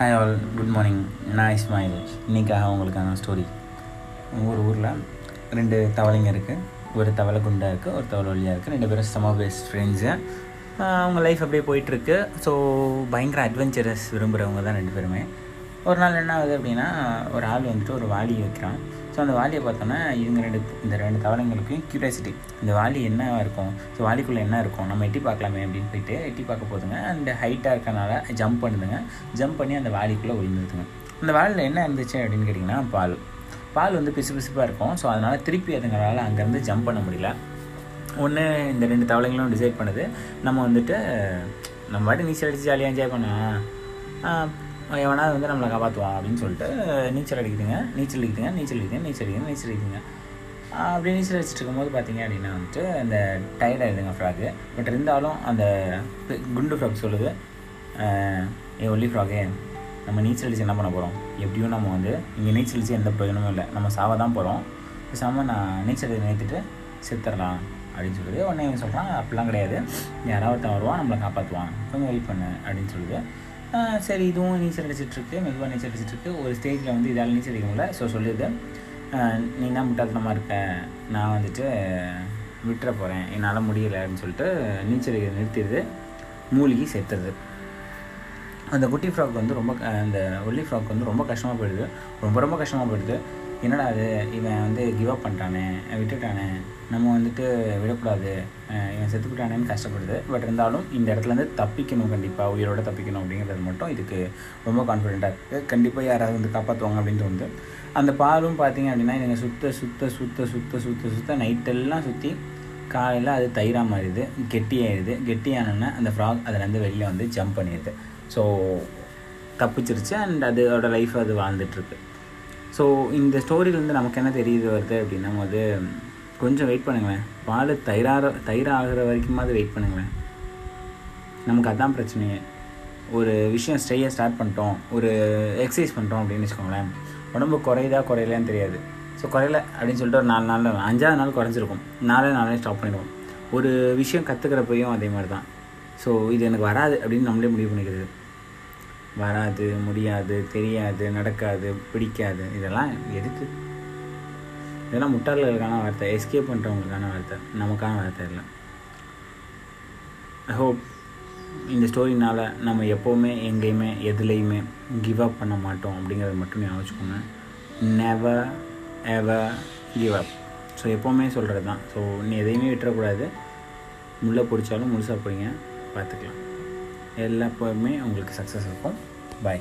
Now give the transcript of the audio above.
Hi all good morning நான் இஸ்மாயில். இன்றைக்காக உங்களுக்கான story ஒரு ஊரில் ரெண்டு தவளைங்க இருக்குது ஒரு தவளை குண்டா இருக்குது ஒரு தவளை ஒல்லியாக இருக்குது ரெண்டு பேரும் செம பெஸ்ட் ஃப்ரெண்ட்ஸு அவங்க லைஃப் அப்படியே போயிட்டுருக்கு ஸோ பயங்கர அட்வென்ச்சரஸ் விரும்புகிறவங்க தான் ரெண்டு பேருமே. ஒரு நாள் என்ன ஆகுது அப்படின்னா ஒரு ஆள் வந்துட்டு ஒரு வாளி வைக்கிறான். ஸோ அந்த வாலியை பார்த்தோன்னா இவங்க ரெண்டு இந்த ரெண்டு தவளைங்களுக்கும் க்யூரியாசிட்டி இந்த வாலி என்ன இருக்கும்? ஸோ வாலிக்குள்ளே என்ன இருக்கும்? நம்ம எட்டி பார்க்கலாமே அப்படின்னு போயிட்டு எட்டி பார்க்க போதுங்க. அந்த ஹைட்டாக இருக்கனால ஜம்ப் பண்ணுதுங்க. ஜம்ப் பண்ணி அந்த வாலிக்குள்ளே விழுந்துருதுங்க அந்த வாலியில் என்ன இருந்துச்சு அப்படின்னு கேட்டிங்கன்னா பால். பால் வந்து பிசு பிசுப்பாக இருக்கும். ஸோ அதனால் திருப்பி அதுங்களால் அங்கேருந்து ஜம்ப் பண்ண முடியல. ஒன்று இந்த ரெண்டு தவளைங்களும் டிசைட் பண்ணுது. நம்ம வந்துட்டு நம்ம வாட்டி நீச்சல் அடித்து ஜாலியாக என்ஜாய் பண்ணலாம். எவனாவது வந்து நம்மளை காப்பாற்றுவான் அப்படின்னு சொல்லிட்டு நீச்சல் அடிக்குதுங்க. நீச்சல் அடிக்குதுங்க நீச்சல் அடிக்குதுங்க நீச்சல் அடிக்குங்க நீச்சல் அடிக்குதுங்க. அப்படி நீச்சல் அடிச்சுட்டு இருக்கும்போது பார்த்தீங்க அப்படின்னா வந்துட்டு அந்த டயர்ட் ஆகிடுதுங்க ஃப்ராக்கு பட் இருந்தாலும் அந்த குண்டு ஃப்ராக் சொல்லுது ஏ ஒல்லி ஃப்ராகே நம்ம நீச்சல் அடித்து என்ன பண்ண போகிறோம் எப்படியும் நம்ம வந்து இங்கே நீச்சல் அடித்து எந்த பிரயோஜனமும் இல்லை. நம்ம சாவ தான் போகிறோம் பேசாமல் நான் நீச்சல் நினைத்துட்டு செத்துடலாம் அப்படின்னு சொல்லுது. உடனே இவன் சொல்கிறான் அப்படிலாம் கிடையாது. யாராவது ஒருத்தன் வருவான் நம்மளை காப்பாற்றுவான் கொஞ்சம் வெயிட் பண்ணு. அப்படின்னு சொல்லுது. சரி இதுவும் நீச்சல் அடிச்சிட்ருக்கு மெதுவாக நீச்சல் அடிச்சிட்ருக்கு. ஒரு ஸ்டேஜில் வந்து இதால் நீச்சல் அடிக்க முடியல. ஸோ சொல்லிடுது நீ என்ன முட்டாள்தனமாக இருக்க? நான் வந்துட்டு விட்டுற போகிறேன் என்னால் முடியலை அப்படின்னு சொல்லிட்டு நீச்சல் அடிக்க நிறுத்திடுது மூழ்கி செத்துறது அந்த குட்டி ஃப்ராக் வந்து ரொம்ப அந்த ஒல்லி ஃப்ராக் வந்து ரொம்ப கஷ்டமாக போயிடுது. ரொம்ப ரொம்ப கஷ்டமாக போயிடுது. என்னடா அது இவன் வந்து கிவ் அப் பண்ணிட்டானே விட்டுட்டானே நம்ம வந்துட்டு விடக்கூடாது. இவன் செத்துக்கிட்டானேன்னு கஷ்டப்படுது. பட் இருந்தாலும் இந்த இடத்துலேருந்து தப்பிக்கணும் கண்டிப்பாக உயிரோட தப்பிக்கணும் அப்படிங்கிறது மட்டும் இதுக்கு ரொம்ப கான்ஃபிடென்ட்டாக இருக்குது கண்டிப்பாக யாராவது வந்து காப்பாற்றுவாங்க அப்படின்னு தோணுது. அந்த பாலும் பார்த்தீங்க அப்படின்னா இதுங்க சுத்த சுத்த சுத்த சுத்த சுத்த சுத்த நைட்டெல்லாம் சுற்றி காலையில் அது தயிராக மாறிடுது. கெட்டியாயிடுது கெட்டியானோன்னா அந்த ஃப்ராக் அதுலேருந்து வெளியில் வந்து ஜம்ப் பண்ணிடுது. ஸோ தப்பிச்சிருச்சு. அண்ட் அதோட லைஃப் அது வாழ்ந்துட்டுருக்கு ஸோ இந்த ஸ்டோரியிலேருந்து நமக்கு என்ன தெரியுது வருது அப்படின்னா போது கொஞ்சம் வெயிட் பண்ணுங்களேன். பால் தயிராக தயிராகிற வரைக்குமாவது வெயிட் பண்ணுங்களேன். நமக்கு அதுதான் பிரச்சனையே. ஒரு விஷயம் ஸ்டெய்யை ஸ்டார்ட் பண்ணிட்டோம். ஒரு எக்ஸசைஸ் பண்ணுறோம் அப்படின்னு வச்சுக்கோங்களேன். உடம்பு குறையுதா குறையலன்னு தெரியாது. ஸோ குறையல அப்படின்னு சொல்லிட்டு ஒரு நாலு நாள் அஞ்சாவது நாள் குறைஞ்சிருக்கும். நாலே நாளே ஸ்டாப் பண்ணிடுவோம். ஒரு விஷயம் கற்றுக்கிறப்பையும் அதே மாதிரி தான் ஸோ இது எனக்கு வராது அப்படின்னு நம்மளே முடிவு பண்ணிக்கிறது. வராது முடியாது தெரியாது நடக்காது பிடிக்காது. இதெல்லாம் எதுக்கு? இதெல்லாம் முட்டாள்களுக்கான வார்த்தை எஸ்கேப் பண்ணுறவங்களுக்கான வார்த்தை. நமக்கான வார்த்தை இல்லை. ஐ ஹோப் இந்த ஸ்டோரினால் நம்ம எப்போவுமே எங்கேயுமே எதுலேயுமே கிவ் அப் பண்ண மாட்டோம் அப்படிங்கிறத மட்டும் ஞாபகம் வச்சுக்கோங்க never ever give up so எப்போவுமே சொல்கிறது தான் ஸோ நீ எதையுமே விட்டுறக்கூடாது. முள்ளை பிடிச்சாலும் முழுசாக போய்ங்க. பார்த்துக்கலாம். எல்லா எப்போவுமே உங்களுக்கு சக்ஸஸ் இருக்கும். பாய்